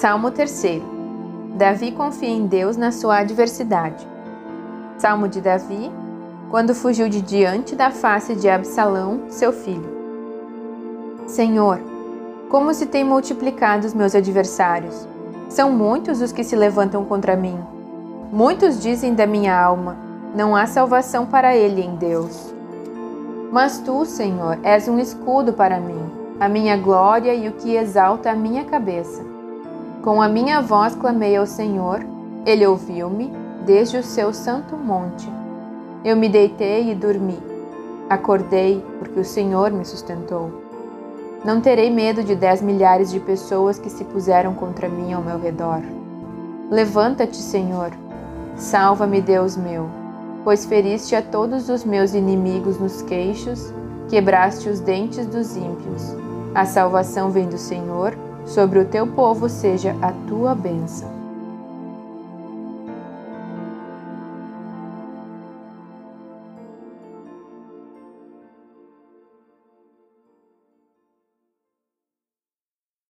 Salmo 3 Davi confia em Deus na sua adversidade. Salmo de Davi, quando fugiu de diante da face de Absalão, seu filho. Senhor, como se têm multiplicado os meus adversários. São muitos os que se levantam contra mim. Muitos dizem da minha alma: não há salvação para ele em Deus. Mas tu, Senhor, és um escudo para mim, a minha glória e o que exalta a minha cabeça. Com a minha voz clamei ao Senhor, ele ouviu-me desde o seu santo monte. Eu me deitei e dormi. Acordei porque o Senhor me sustentou. Não terei medo de dez milhares de pessoas que se puseram contra mim ao meu redor. Levanta-te, Senhor. Salva-me, Deus meu, pois feriste a todos os meus inimigos nos queixos, quebraste os dentes dos ímpios. A salvação vem do Senhor, sobre o teu povo seja a tua bênção.